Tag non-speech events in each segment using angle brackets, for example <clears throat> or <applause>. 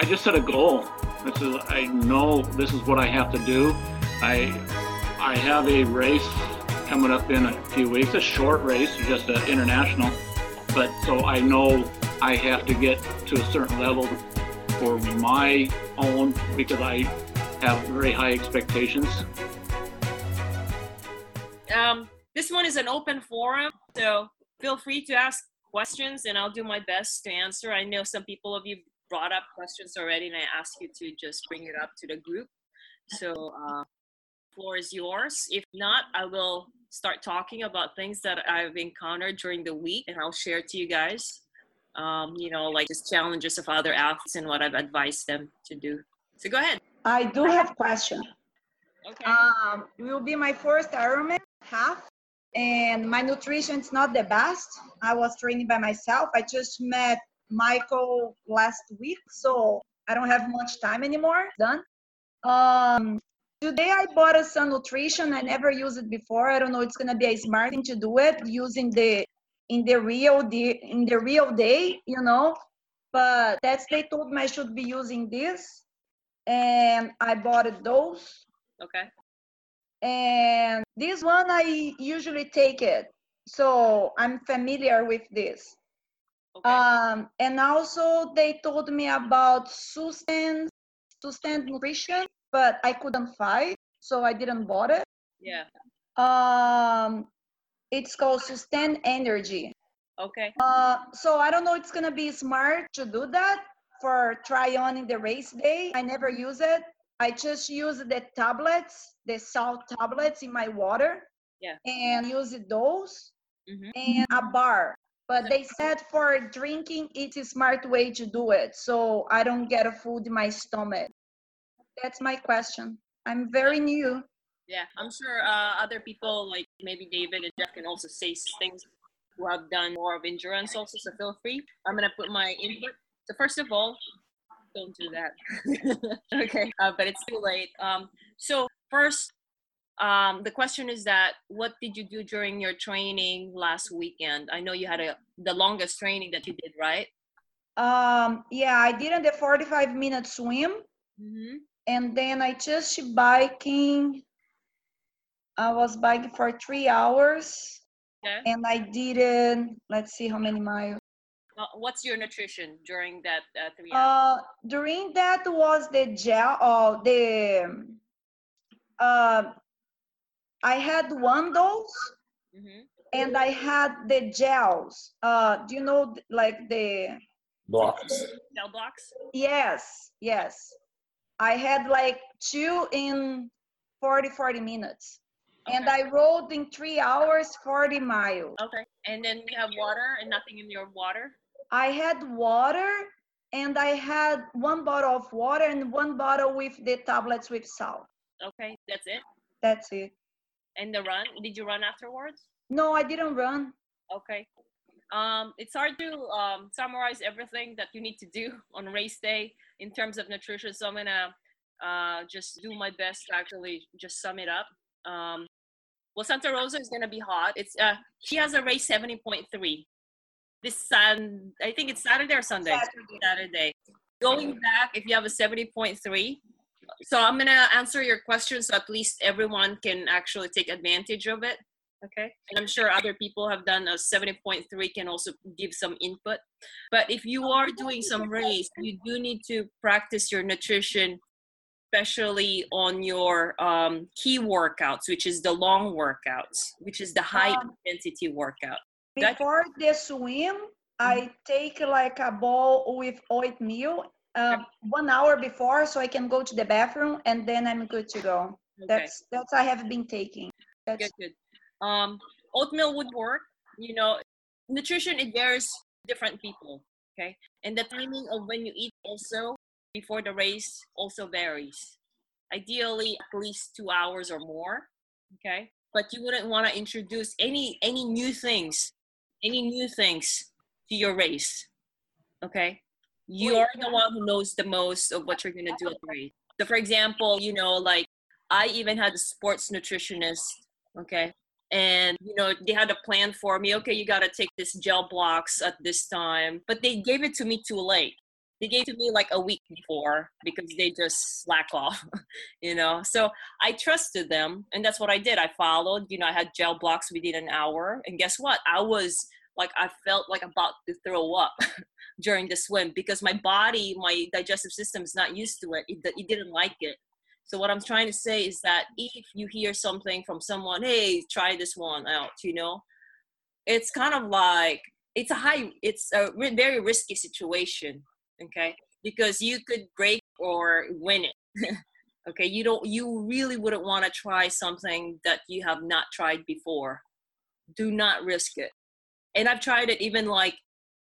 I just set a goal. This is I know this is what I have to do. I I have a race coming up in a few weeks, a short race, just an international. But so I know I have to get to a certain level for my own because I have very high expectations. Um, this one is an open forum, so feel free to ask questions and I'll do my best to answer. I know some people of you brought up questions already and I ask you to just bring it up to the group. So uh, floor is yours. If not, I will start talking about things that I've encountered during the week and I'll share to you guys. Um, you know, like just challenges of other athletes and what I've advised them to do. So go ahead. I do have question. Okay. Um, it will be my first Ironman half, and my nutrition is not the best. I was training by myself. I just met Michael last week, so I don't have much time anymore. Done. Um, today I bought a Sun Nutrition. I never used it before. I don't know. It's gonna be a smart thing to do it using the in the real day in the real day, you know. But that's they told me I should be using this, and I bought those. okay. And this one I usually take it, so I'm familiar with this. Okay. Um, and also they told me about sustain sustain nutrition, but I couldn't find, so I didn't bought it. yeah. Um, it's called sustain energy. Okay. Uh, so I don't know. It's gonna be smart to do that for try on in the race day. I never use it. I just use the tablets, the salt tablets in my water. Yeah. And use those hmm and a bar. But they said for drinking, it's a smart way to do it. So I don't get a food in my stomach. That's my question. I'm very new. Yeah, I'm sure uh, other people like maybe David and Jeff can also say things who have done more of endurance also. So feel free. I'm gonna put my input. So first of all, don't do that. <laughs> okay, uh, but it's too late. Um, so first, um, the question is that what did you do during your training last weekend? I know you had a the longest training that you did, right? Um, yeah, I did the 45 minute swim. Mm-hmm. and then I just biking. I was biking for three hours, Okay. and I didn't. Let's see how many miles. Uh, what's your nutrition during that uh, three hours? Uh, during that was the gel. Oh, the. Uh, I had one dose, Mm-hmm. and I had the gels. Uh, do you know like the? Blocks. Cell blocks. Yes, yes. I had like two in 40, 40 minutes. And I rode in three hours, 40 miles. Okay. And then you have water and nothing in your water. I had water and I had one bottle of water and one bottle with the tablets with salt. Okay, that's it. That's it. And the run? Did you run afterwards? No, I didn't run. Okay. Um, it's hard to um, summarize everything that you need to do <laughs> on race day in terms of nutrition. So I'm gonna uh, just do my best to actually just sum it up. Um, well, Santa Rosa is gonna be hot. It's uh, she has a race 70.3 this Sun. I think it's Saturday or Sunday. Saturday. Saturday. Going back, if you have a 70.3, so I'm gonna answer your question so at least everyone can actually take advantage of it. Okay. And I'm sure other people have done a 70.3 can also give some input. But if you are doing some race, you do need to practice your nutrition, especially on your um, key workouts, which is the long workouts, which is the high Um, intensity workout. Before the swim, I take like a bowl with oatmeal uh, one hour before so I can go to the bathroom and then I'm good to go. Okay. That's that's I have been taking. That's good good um oatmeal would work you know nutrition it varies different people okay and the timing of when you eat also before the race also varies ideally at least two hours or more okay but you wouldn't want to introduce any any new things any new things to your race okay you're the one who knows the most of what you're going to do at the race so for example you know like i even had a sports nutritionist okay and you know they had a plan for me okay you got to take this gel blocks at this time but they gave it to me too late they gave to me like a week before because they just slack off, <laughs> you know. So I trusted them, and that's what I did. I followed. You know, I had gel blocks within an hour, and guess what? I was like I felt like about to throw up <laughs> during the swim because my body, my digestive system is not used to it. It, it didn't like it. So what I'm trying to say is that if you hear something from someone, hey, try this one out, you know, it's kind of like it's a high, it's a very risky situation, okay? Because you could break or win it. <laughs> okay, you don't, you really wouldn't want to try something that you have not tried before. Do not risk it. And I've tried it even like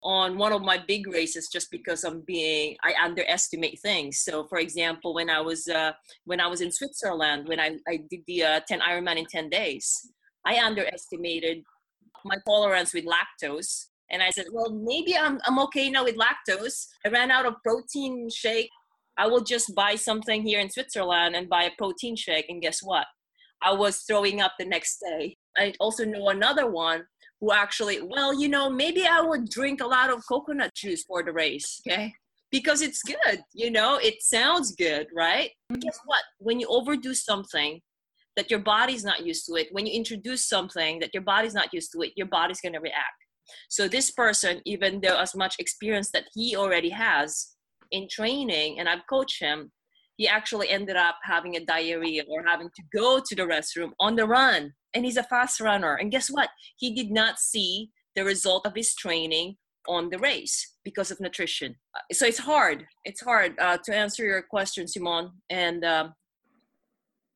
on one of my big races just because I'm being I underestimate things. So for example, when I was uh, when I was in Switzerland, when I, I did the uh, 10 Ironman in 10 days, I underestimated my tolerance with lactose. And I said, well, maybe I'm, I'm okay now with lactose. I ran out of protein shake. I will just buy something here in Switzerland and buy a protein shake. And guess what? I was throwing up the next day. I also know another one who actually, well, you know, maybe I would drink a lot of coconut juice for the race, okay? Because it's good, you know, it sounds good, right? But guess what? When you overdo something that your body's not used to it, when you introduce something that your body's not used to it, your body's gonna react. So this person, even though as much experience that he already has in training, and I've coached him, he actually ended up having a diarrhea or having to go to the restroom on the run and he's a fast runner. And guess what? He did not see the result of his training on the race because of nutrition. So it's hard. It's hard uh, to answer your question, Simon. And um,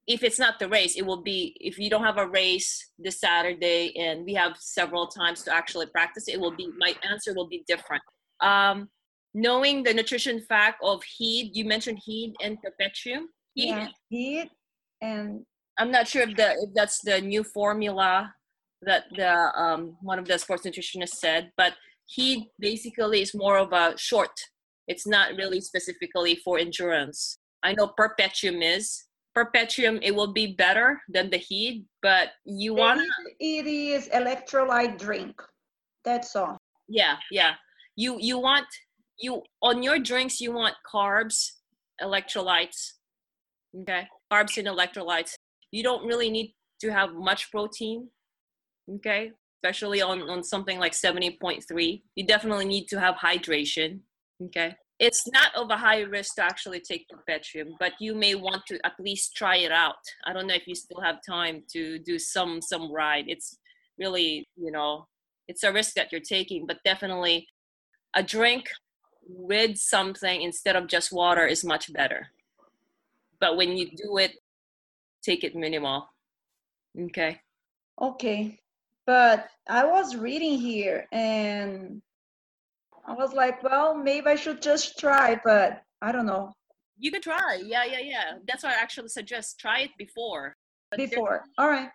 if it's not the race, it will be if you don't have a race this Saturday and we have several times to actually practice, it will be my answer will be different. Um, knowing the nutrition fact of HEED, you mentioned HEED and Perpetuem. HEED, yeah, heat and I'm not sure if the if that's the new formula that the um, one of the sports nutritionists said, but he basically is more of a short. It's not really specifically for endurance. I know Perpetuem is Perpetuem. It will be better than the HEED, but you want it is electrolyte drink. That's all. Yeah, yeah. You you want you on your drinks you want carbs, electrolytes. Okay, carbs and electrolytes you don't really need to have much protein okay? Especially on, on something like 70.3 you definitely need to have hydration okay? It's not of a high risk to actually take Perpetuem but you may want to at least try it out. I don't know if you still have time to do some some ride. It's really you know it's a risk that you're taking but definitely a drink with something instead of just water is much better. But when you do it take it minimal. Okay. Okay. But I was reading here and I was like, well, maybe I should just try, but I don't know. You could try. Yeah, yeah, yeah. That's why I actually suggest try it before. But before. All right.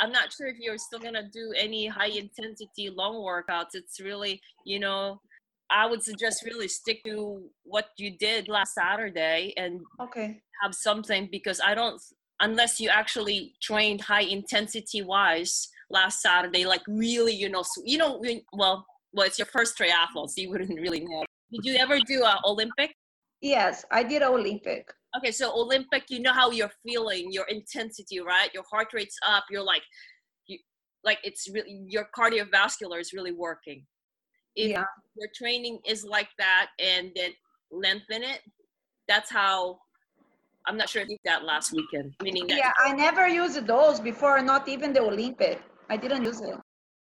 I'm not sure if you're still gonna do any high intensity long workouts. It's really, you know, I would suggest really stick to what you did last Saturday and okay have something because I don't unless you actually trained high intensity wise last Saturday, like really, you know, so, you know, well, well, it's your first triathlon, so you wouldn't really know. Did you ever do a Olympic? Yes, I did Olympic. Okay, so Olympic, you know how you're feeling, your intensity, right? Your heart rate's up. You're like, you, like it's really your cardiovascular is really working if yeah. your training is like that and then lengthen it that's how i'm not sure if you that last weekend meaning that yeah i never used those before not even the olympic. I didn't use it.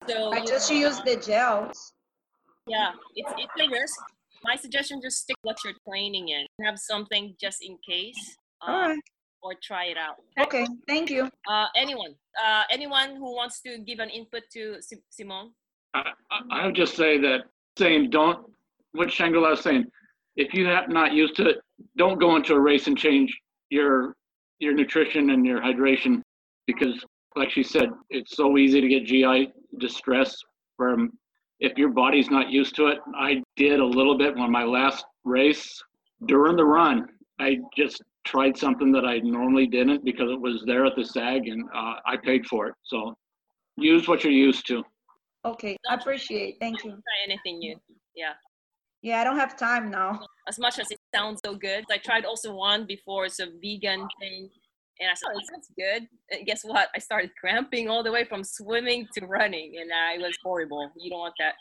So i just know, used the gels. Yeah it's, it's a risk. My suggestion just stick what you're training in. Have something just in case um, all right. or try it out. Okay thank you. Uh, anyone uh, anyone who wants to give an input to simone I, I would just say that saying don't, what Shangela is saying, if you have not used to it, don't go into a race and change your your nutrition and your hydration because like she said, it's so easy to get GI distress from if your body's not used to it. I did a little bit when my last race during the run. I just tried something that I normally didn't because it was there at the SAG and uh, I paid for it. So use what you're used to. Okay, I appreciate. Thank you. Try anything new. Yeah. Yeah, I don't have time now. As much as it sounds so good, I tried also one before. It's a vegan thing, and I said, oh, it sounds good. And guess what? I started <laughs> cramping all the way from swimming to running, and I was horrible. You don't want that.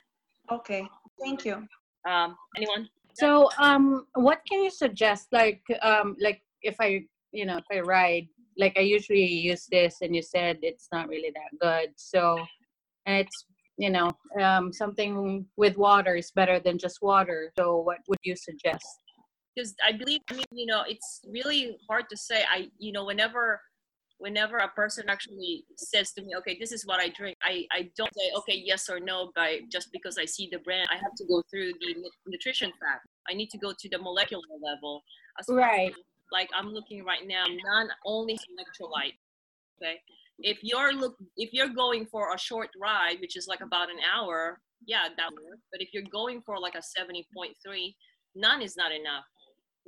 Okay, thank you. Um, anyone? So, um, what can you suggest? Like, um, like if I, you know, if I ride, like I usually use this, and you said it's not really that good. So, and it's, you know, um, something with water is better than just water. So, what would you suggest? Because I believe, I mean, you know, it's really hard to say. I, you know, whenever whenever a person actually says to me, okay, this is what I drink, I, I don't say, okay, yes or no, by just because I see the brand. I have to go through the nutrition fact. I need to go to the molecular level. Right. Like I'm looking right now, Nuun only electrolyte. Okay. If you're look if you're going for a short ride, which is like about an hour, yeah, that works. But if you're going for like a 70.3, Nuun is not enough.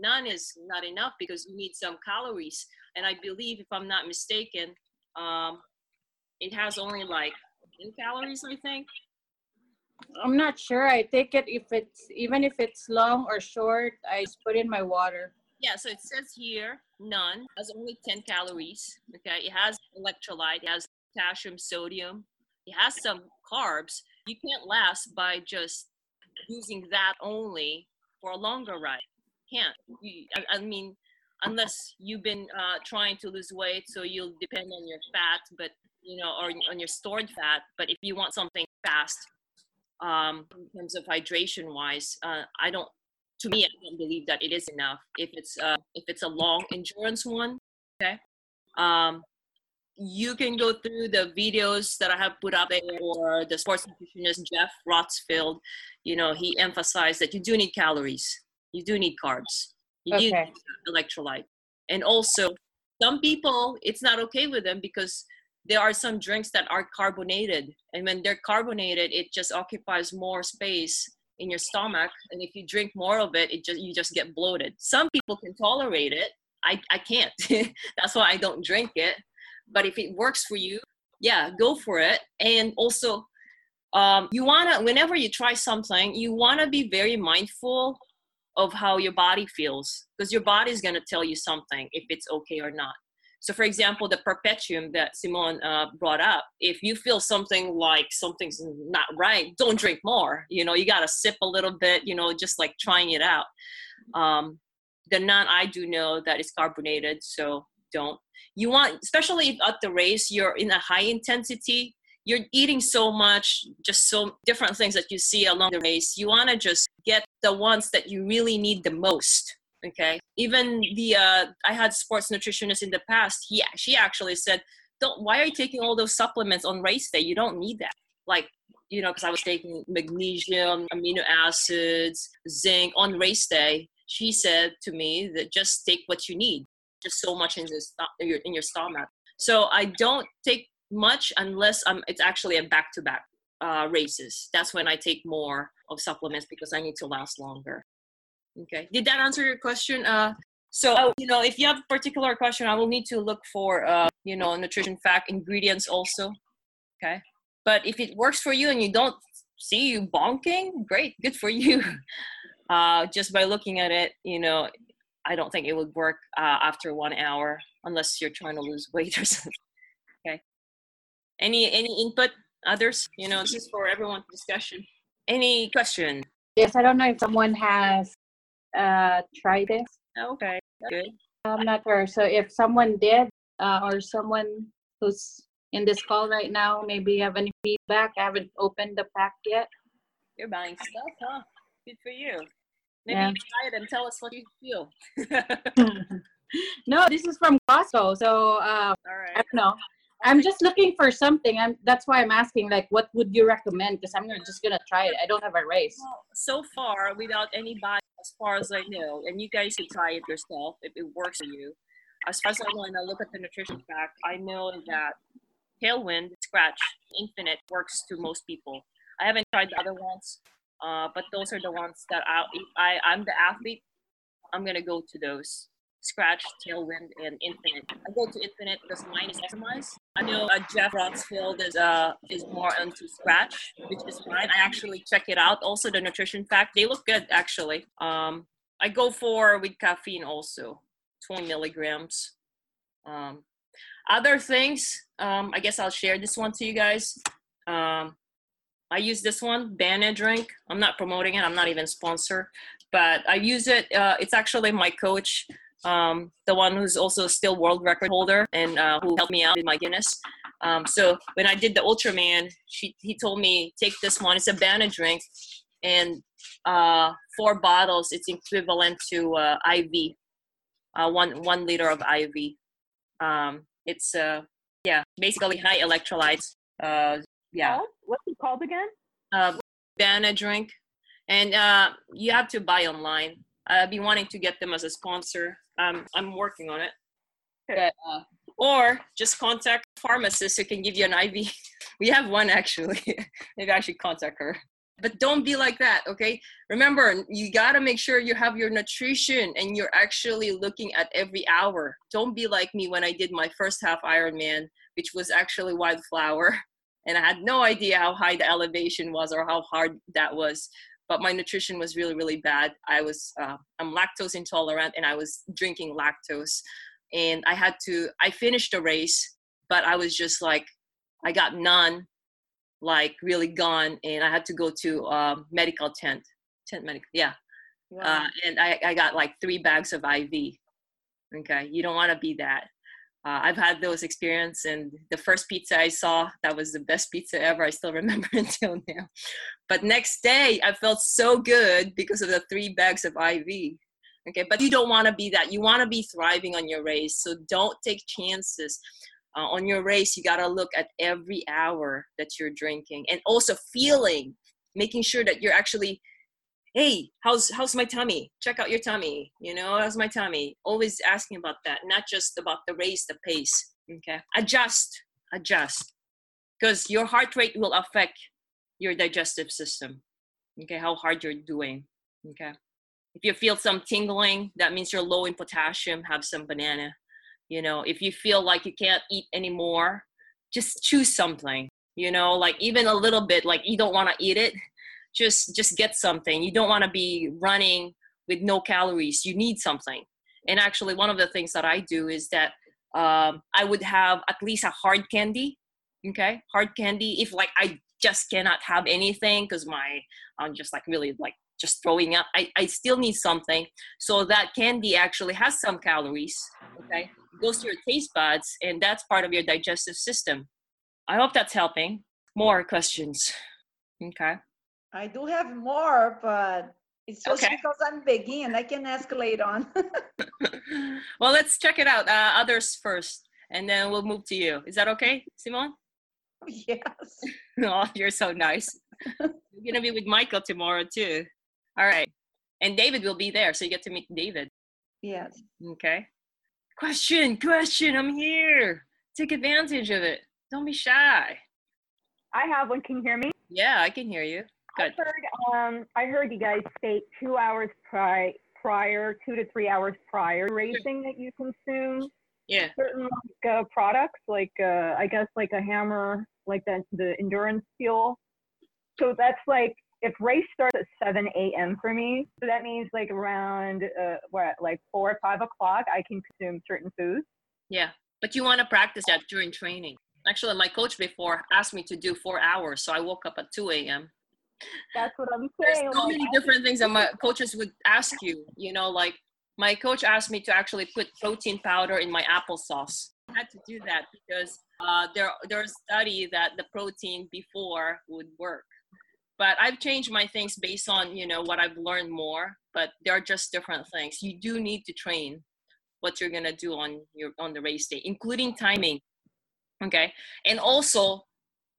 Nuun is not enough because you need some calories and I believe, if I'm not mistaken, um, it has only like 10 calories, I think. I'm not sure. I take it if it's even if it's long or short, I just put in my water. Yeah, so it says here Nuun has only 10 calories. Okay, it has electrolyte, it has potassium, sodium, it has some carbs. You can't last by just using that only for a longer ride. Can't. You, I, I mean, unless you've been uh, trying to lose weight so you'll depend on your fat but you know or on your stored fat but if you want something fast um, in terms of hydration wise uh, i don't to me i don't believe that it is enough if it's uh, if it's a long endurance one okay um, you can go through the videos that I have put up there or the sports nutritionist Jeff Rotsfield. You know, he emphasized that you do need calories, you do need carbs. You okay. need electrolyte. And also, some people, it's not okay with them because there are some drinks that are carbonated. And when they're carbonated, it just occupies more space in your stomach. And if you drink more of it, it just you just get bloated. Some people can tolerate it. I, I can't. <laughs> That's why I don't drink it. But if it works for you, yeah, go for it. And also, um, you wanna whenever you try something, you wanna be very mindful of how your body feels because your body is going to tell you something if it's okay or not so for example the Perpetuem that simone uh, brought up if you feel something like something's not right don't drink more you know you got to sip a little bit you know just like trying it out um, the Nuun i do know that it's carbonated so don't you want especially at the race you're in a high intensity you're eating so much, just so different things that you see along the race. You want to just get the ones that you really need the most. Okay. Even the uh, I had sports nutritionist in the past. He she actually said, "Don't. Why are you taking all those supplements on race day? You don't need that. Like." You know, because I was taking magnesium, amino acids, zinc on race day. She said to me that just take what you need, just so much in, your, in your stomach. So I don't take much unless um, it's actually a back-to-back uh, races. That's when I take more of supplements because I need to last longer. Okay, did that answer your question? Uh, so uh, you know, if you have a particular question, I will need to look for uh, you know nutrition fact ingredients also. Okay, but if it works for you and you don't see you bonking, great, good for you. <laughs> Uh, just by looking at it, you know, I don't think it would work uh, after one hour unless you're trying to lose weight or <laughs> something. Okay. Any any input? Others? You know, this is for everyone discussion. Any question? Yes, I don't know if someone has uh, tried this. Okay, good. I'm not sure. So if someone did, uh, or someone who's in this call right now, maybe have any feedback. I haven't opened the pack yet. You're buying stuff, huh? Good for you. Maybe yeah. you try it and tell us what you feel. <laughs> <laughs> no, this is from Costco. So uh, All right. I don't know. I'm just looking for something. I'm that's why I'm asking like what would you recommend because I'm just gonna try it. I don't have a race. Well, so far without any bias as far as I know, and you guys can try it yourself if it works for you. As far as I know and I look at the nutrition fact, I know that Tailwind, Scratch, Infinit works to most people. I haven't tried the other ones, uh, but those are the ones that I, I I'm the athlete, I'm gonna go to those. Scratch, Tailwind, and Infinit. I go to Infinit because mine is customized. I know uh, Jeff Rotsfield is uh is more into Scratch, which is fine. I actually check it out. Also, the nutrition fact they look good actually. Um, I go for with caffeine also, 20 milligrams. Um, other things, um, I guess I'll share this one to you guys. Um, I use this one, Banana Drink. I'm not promoting it. I'm not even sponsor, but I use it. Uh, it's actually my coach um, the one who's also still world record holder and uh, who helped me out with my Guinness. Um, so when I did the Ultraman, she he told me take this one. It's a banana drink, and uh, four bottles. It's equivalent to uh, IV, uh, one one liter of IV. Um, it's uh, yeah, basically high electrolytes. Uh, yeah. What's it called again? Uh, banana drink, and uh, you have to buy online. I've been wanting to get them as a sponsor. Um, I'm working on it. But, uh, or just contact a pharmacist who can give you an IV. <laughs> we have one actually. <laughs> Maybe I should contact her. But don't be like that, okay? Remember, you gotta make sure you have your nutrition and you're actually looking at every hour. Don't be like me when I did my first half Ironman, which was actually wildflower. <laughs> And I had no idea how high the elevation was or how hard that was but my nutrition was really really bad. I was uh, i'm lactose intolerant and i was drinking lactose. And i had to i finished the race but i was just like i got none like really gone. And i had to go to uh, medical tent tent medical yeah. Wow. uh, and I, I got like three bags of iv okay you don't want to be that uh, I've had those experience, and the first pizza I saw that was the best pizza ever. I still <laughs> remember until now. But next day, I felt so good because of the three bags of IV. Okay, but you don't want to be that. You want to be thriving on your race, so don't take chances. Uh, on your race, you got to look at every hour that you're drinking, and also feeling, making sure that you're actually hey how's how's my tummy? Check out your tummy you know how's my tummy? Always asking about that not just about the race the pace okay? Adjust adjust because your heart rate will affect your digestive system okay? How hard you're doing okay? If you feel some tingling that means you're low in potassium have some banana you know? If you feel like you can't eat anymore just choose something you know? Like even a little bit like you don't want to eat it just just get something. You don't want to be running with no calories. You need something. And actually one of the things that i do is that um, i would have at least a hard candy okay? Hard candy if like i just cannot have anything because my i'm just like really like just throwing up. I, I still need something. So that candy actually has some calories okay? It goes to your taste buds and that's part of your digestive system. I hope that's helping. More questions okay I do have more, but it's just Okay. because I'm beginning. I can escalate on. <laughs> well, let's check it out. Uh, others first, and then we'll move to you. Is that okay, Simon? <laughs> yes. oh, you're so nice. You're gonna be with Michael tomorrow too. All right, and David will be there, so you get to meet David. Yes. Okay. Question, question. I'm here. Take advantage of it. Don't be shy. I have one. Can you hear me? Yeah, I can hear you. I heard, um, I heard you guys state two hours pri- prior, two to three hours prior racing that you consume Yeah. certain like, uh, products, like uh, I guess like a hammer, like that the endurance fuel. So that's like if race starts at 7 a.m. for me, so that means like around uh, what like four or five o'clock, I can consume certain foods. Yeah, but you want to practice that during training. Actually, my coach before asked me to do four hours, so I woke up at 2 a.m. That's what I'm There's saying. so like, many different things that my coaches would ask you. You know, like my coach asked me to actually put protein powder in my applesauce. I had to do that because uh, there there's a study that the protein before would work. But I've changed my things based on you know what I've learned more. But they're just different things. You do need to train what you're gonna do on your on the race day, including timing. Okay, and also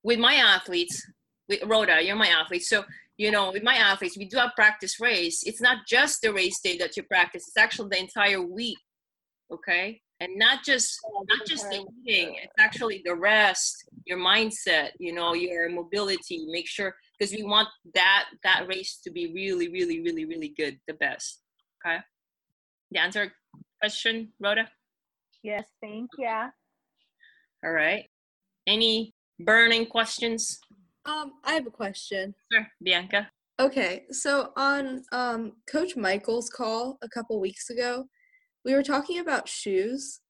with my athletes, with Rhoda, you're my athlete. So, you know, with my athletes, we do have practice race. It's not just the race day that you practice, it's actually the entire week. Okay. And not just oh, not just the eating, it's actually the rest, your mindset, you know, your mobility, make sure because we want that that race to be really, really, really, really good, the best. Okay. The answer question, Rhoda? Yes, thank you. All right. Any burning questions? Um, I have a question. Sure, Bianca. Okay, so on um Coach Michael's call a couple weeks ago, we were talking about shoes,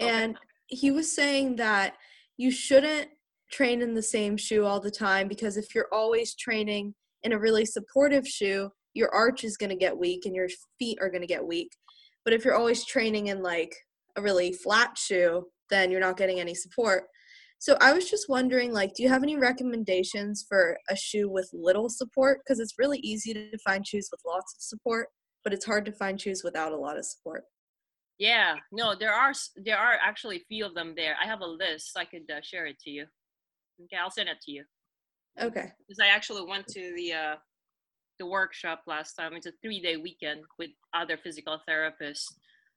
Okay. and he was saying that you shouldn't train in the same shoe all the time because if you're always training in a really supportive shoe, your arch is going to get weak and your feet are going to get weak. But if you're always training in like a really flat shoe, then you're not getting any support. So I was just wondering, like, do you have any recommendations for a shoe with little support? Because it's really easy to find shoes with lots of support, but it's hard to find shoes without a lot of support. Yeah, no, there are there are actually a few of them there. I have a list. I could uh, share it to you. Okay, I'll send it to you. Okay. because I actually went to the uh, the workshop last time. It's a three day weekend with other physical therapists.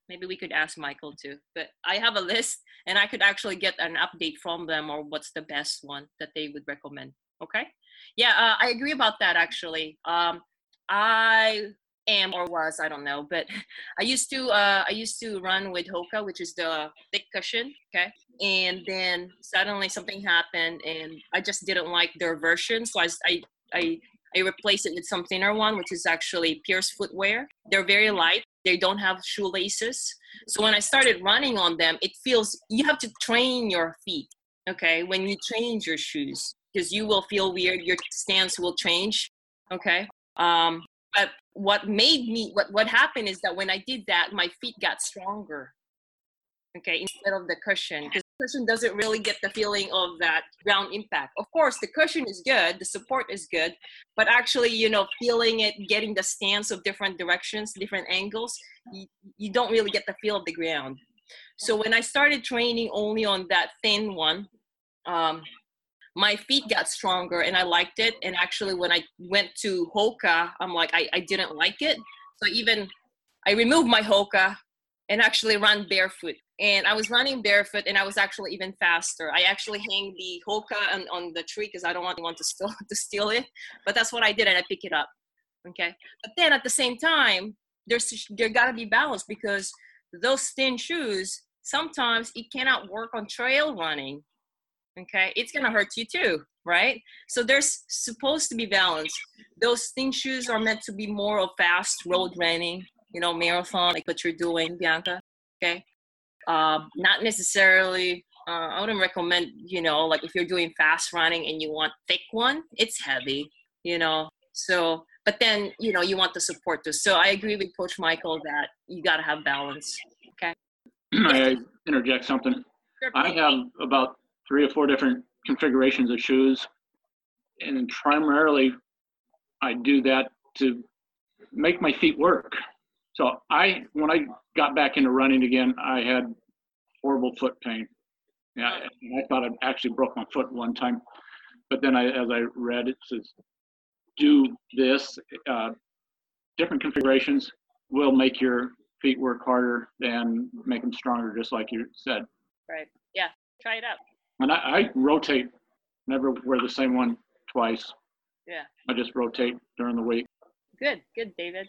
Maybe we could ask Michael too. But I have a list, and I could actually get an update from them or what's the best one that they would recommend. Okay? Yeah, uh, I agree about that actually. Um, I am or was I don't know, but <laughs> I used to uh, I used to run with Hoka, which is the thick cushion. Okay, and then suddenly something happened, and I just didn't like their version, so I I I, I replaced it with some thinner one, which is actually Pierce footwear. They're very light. They don't have shoelaces. So when I started running on them, it feels you have to train your feet. Okay, when you change your shoes, because you will feel weird. Your stance will change. Okay. Um, but what made me what what happened is that when I did that, my feet got stronger. Okay, instead of the cushion, because the cushion doesn't really get the feeling of that ground impact. Of course, the cushion is good, the support is good, but actually, you know, feeling it, getting the stance of different directions, different angles, you, you don't really get the feel of the ground. So when I started training only on that thin one, um, my feet got stronger and I liked it. And actually, when I went to Hoka, I'm like, I, I didn't like it. So even I removed my Hoka and actually run barefoot. And I was running barefoot and I was actually even faster. I actually hang the Hoka on, on the tree because I don't want anyone to steal, <laughs> to steal it. But that's what I did and I pick it up. Okay. But then at the same time, there's there gotta be balance because those thin shoes, sometimes it cannot work on trail running okay it's gonna hurt you too right so there's supposed to be balance those thin shoes are meant to be more of fast road running you know marathon like what you're doing bianca okay um, not necessarily uh, i wouldn't recommend you know like if you're doing fast running and you want thick one it's heavy you know so but then you know you want the support too so i agree with coach michael that you got to have balance Okay. <clears throat> I interject something. Sure, I have about three or four different configurations of shoes. And primarily, I do that to make my feet work. So I, when I got back into running again, I had horrible foot pain. Yeah, and I thought I actually broke my foot one time. But then I, as I read, it says, do this, uh, different configurations will make your feet work harder and make them stronger, just like you said. right yeah try it out And I, I rotate, never wear the same one twice. Yeah. I just rotate during the week. Good, good, David.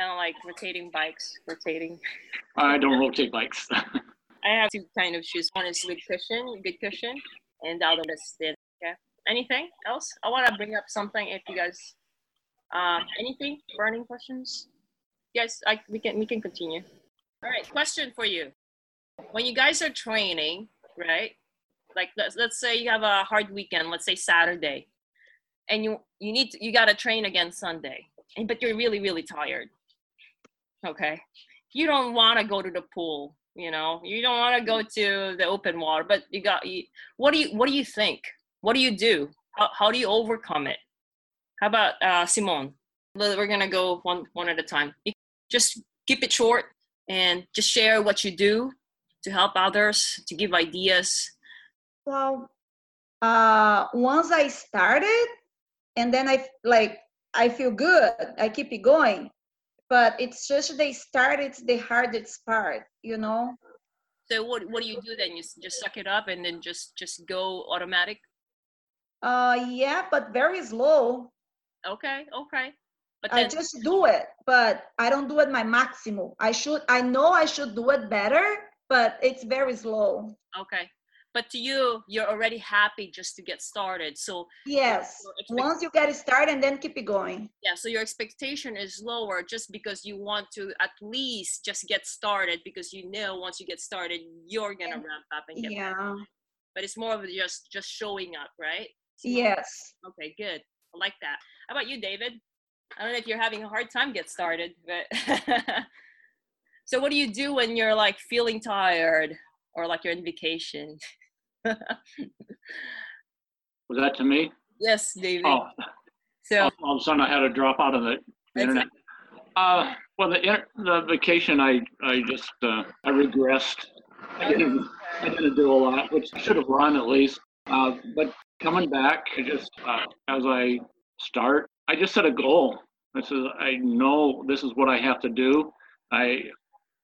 Kind of like rotating bikes, rotating. I don't rotate bikes. <laughs> I have two kind of shoes. One is with cushion, good cushion, and the other is thin. Okay. Anything else? I want to bring up something. If you guys, um, anything burning questions? Yes, I we can we can continue. All right. Question for you. When you guys are training, right? Like let's let's say you have a hard weekend. Let's say Saturday, and you you need to, you got to train again Sunday, and but you're really really tired. Okay. You don't want to go to the pool you know? You don't want to go to the open water but you got you, what do you what do you think? What do you do? How, how do you overcome it? How about uh simone? Well, we're gonna go one one at a time. Just keep it short and just share what you do to help others to give ideas. Well, uh, once I started, and then i like I feel good. I keep it going, but it's just they start. It's the hardest part, you know. so what what do you do then you just suck it up and then just just go automatic Uh, yeah, but very slow. okay okay But I just do it, but I don't do it my maximum. I should, I know I should do it better, but it's very slow. okay. But to you, you're already happy just to get started. So Yes. Once you get it started, and then keep it going. yeah, so your expectation is lower just because you want to at least just get started because you know once you get started, you're gonna ramp up and get better. Yeah. But it's more of just just showing up, right? More- Yes. Okay, good. I like that. How about you, David? I don't know if you're having a hard time get started, but <laughs> so what do you do when you're like feeling tired or like you're in vacation? Was that to me? yes, David. Oh, so all of a sudden I had to drop out of the internet. Uh, well, the the vacation I I just uh, I regressed. I didn't I didn't do a lot, which I should have run at least. Uh, but coming back, I just uh, as I start, I just set a goal. I said I know this is what I have to do. I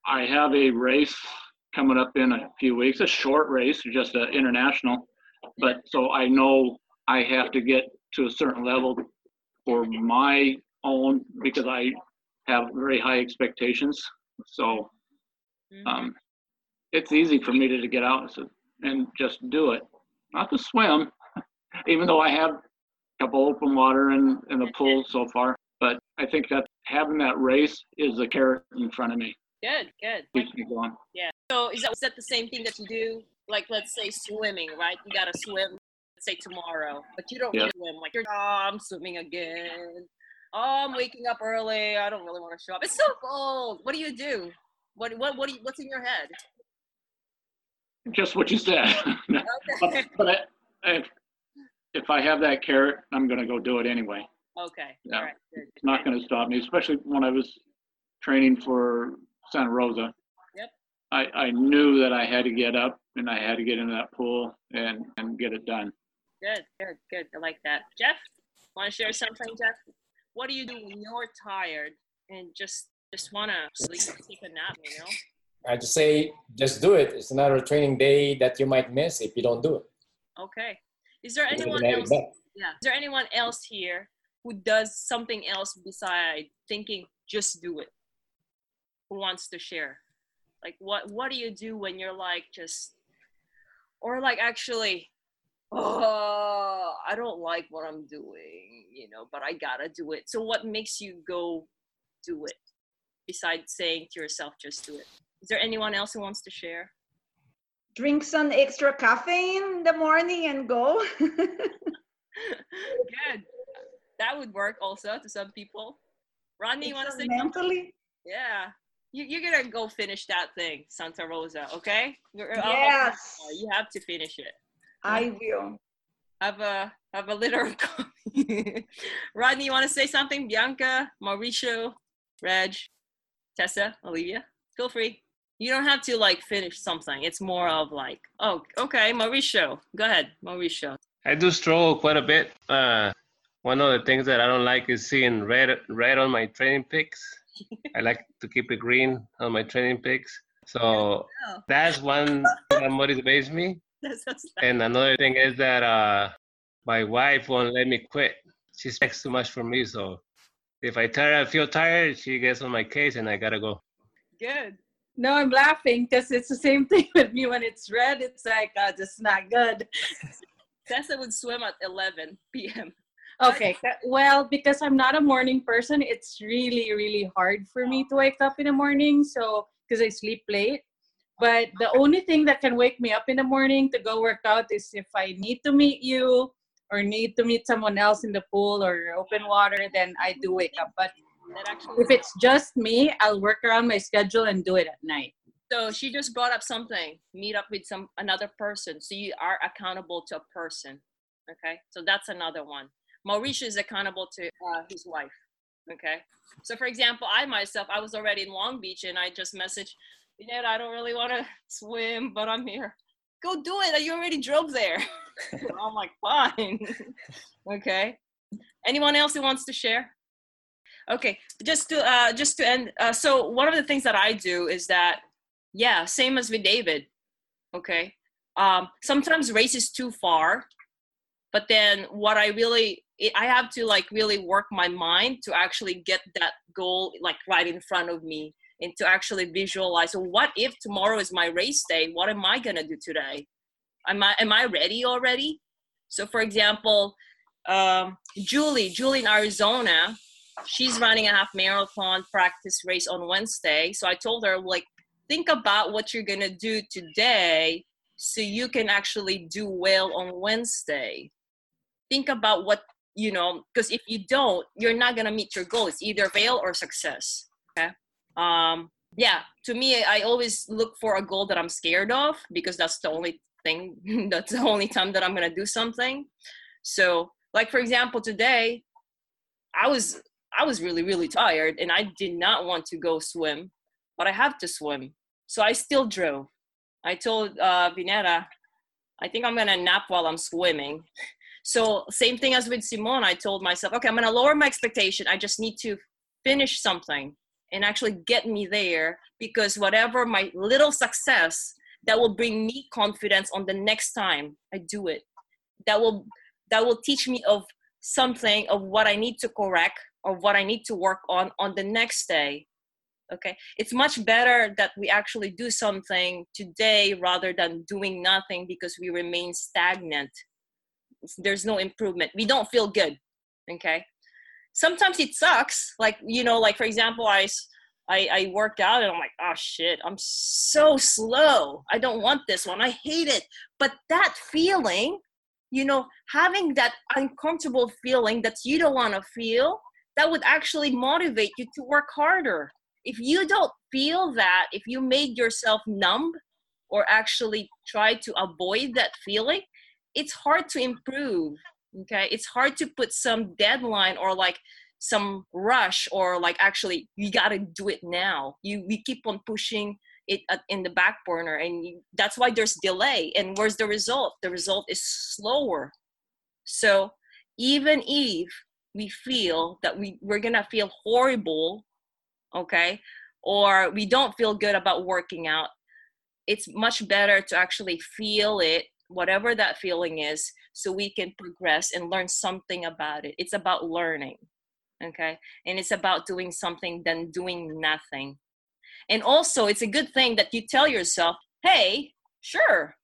I have a race coming up in a few weeks, a short race, just an international. But so I know I have to get to a certain level for my own because I have very high expectations. So mhm. um, it's easy for me to, to get out and, and just do it. Not to swim, <laughs> even though I have a couple open water in, in the pool so far. But I think that having that race is the carrot in front of me. good, good. Keeps me going. So is that, is that the same thing that you do? Like let's say swimming, right? You gotta swim, let's say tomorrow, but you don't Yeah. swim. Like you're, oh, I'm swimming again. Oh, I'm waking up early. I don't really want to show up. It's so cold. What do you do? What what what do you, what's in your head? Just what you said. <laughs> Okay. but I, if, if I have that carrot, I'm going to go do it anyway. okay. Yeah. All right. Good. It's not going to stop me, especially when I was training for Santa Rosa. Yep. I, I knew that I had to get up and I had to get into that pool and, and get it done. Good. Good. Good. I like that. Jeff, want to share something, Jeff? What do you do when you're tired and just just want to sleep, take a nap? You know. I just say, just do it. It's another training day that you might miss if you don't do it. Okay. Is there You're anyone gonna have it else? back. Yeah. Is there anyone else here who does something else beside thinking just do it? Who wants to share? Like what what do you do when you're like just or like actually oh I don't like what I'm doing, you know, but I gotta do it. So what makes you go do it besides saying to yourself just do it? Is there anyone else who wants to share? Drink some extra caffeine in the morning and go. <laughs> Good. That would work also to some people. Rodney, you want to say something? mentally. Yeah. You, you're going to go finish that thing, Santa Rosa, okay? You're, I'll help you Yes. out. You have to finish it. I will. Have a have a liter of <laughs> coffee. Rodney, you want to say something? Bianca, Mauricio, Reg, Tessa, Olivia? Feel free. You don't have to like finish something. It's more of like, oh, okay, Mauricio. Go ahead, Mauricio. I do stroll quite a bit. Uh, one of the things that I don't like is seeing red red on my training pics. I like to keep it green on my training pics. So Oh, that's one that motivates me. <laughs> that's, that's And another thing is that uh, my wife won't let me quit. She expects too much from me. So if I tire, I feel tired, she gets on my case and I gotta go. good. No, I'm laughing because it's the same <laughs> thing with me. When it's red, it's like, uh, this is not good. <laughs> Tessa would swim at 11 p.m. Okay. Well, because I'm not a morning person, it's really, really hard for me to wake up in the morning. So, because I sleep late. But the only thing that can wake me up in the morning to go work out is if I need to meet you or need to meet someone else in the pool or open water, then I do wake up. But if it's just me, I'll work around my schedule and do it at night. So she just brought up something. Meet up with some another person. So you are accountable to a person. Okay. So that's another one. Mauricio is accountable to uh, his wife. Okay. So for example, I myself, I was already in Long Beach and I just messaged, you know, I don't really want to <laughs> swim, but I'm here. Go do it. You already drove there. <laughs> I'm like, fine. <laughs> okay. Anyone else who wants to share? Okay, just to uh, just to end. Uh, so one of the things that I do is that, yeah, same as with David. Okay, um, sometimes race is too far, but then what I really it, I have to like really work my mind to actually get that goal like right in front of me and to actually visualize. So what if tomorrow is my race day? What am I gonna do today? Am I am I ready already? So for example, um, Julie, Julie in Arizona, she's running a half marathon practice race on Wednesday. So I told her like think about what you're gonna do today so you can actually do well on Wednesday. Think about what you know, because if you don't, you're not gonna meet your goal. It's either fail or success. Okay. Um, yeah, to me, I always look for a goal that I'm scared of because that's the only thing. <laughs> that's the only time that I'm gonna do something. So, like for example, today, I was I was really really tired and I did not want to go swim, but I have to swim, so I still drove. I told uh, Vinera, I think I'm gonna nap while I'm swimming. <laughs> So same thing as with Simone, I told myself, okay, I'm gonna lower my expectation. I just need to finish something and actually get me there because whatever my little success that will bring me confidence on the next time I do it. That will that will teach me of something of what I need to correct or what I need to work on on the next day. Okay, it's much better that we actually do something today rather than doing nothing because we remain stagnant there's no improvement. We don't feel good okay? Sometimes it sucks like you know like for example i i, I worked out and i'm like oh shit i'm so slow. I don't want this one. I hate it. But that feeling you know having that uncomfortable feeling that you don't want to feel that would actually motivate you to work harder. If you don't feel that if you made yourself numb or actually try to avoid that feeling it's hard to improve okay? It's hard to put some deadline or like some rush or like actually you got to do it now. You we keep on pushing it in the back burner and you, that's why there's delay. And where's the result? The result is slower. So even if we feel that we we're gonna feel horrible okay or we don't feel good about working out it's much better to actually feel it whatever that feeling is so we can progress and learn something about it. It's about learning okay? And it's about doing something than doing nothing. And also it's a good thing that you tell yourself hey sure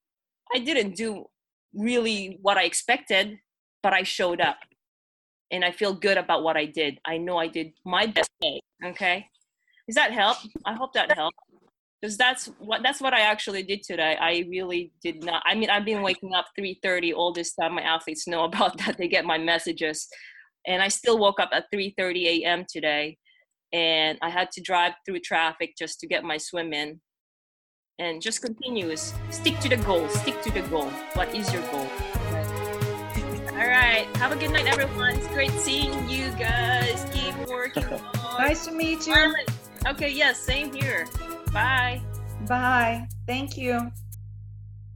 i didn't do really what i expected but i showed up. And i feel good about what i did. I know i did my best day okay? Does that help? I hope that helped because that's what that's what I actually did today. I really did not. I mean, I've been waking up 3:30 all this time. My athletes know <laughs> about that. They get my messages, and I still woke up at 3:30 a.m. today, and I had to drive through traffic just to get my swim in. And just continuous. Stick to the goal. Stick to the goal. What is your goal? All right. Have a good night, everyone. It's great seeing you guys. Keep working. <laughs> nice to meet you. Okay. Yes. Same here. Bye. Bye. Thank you.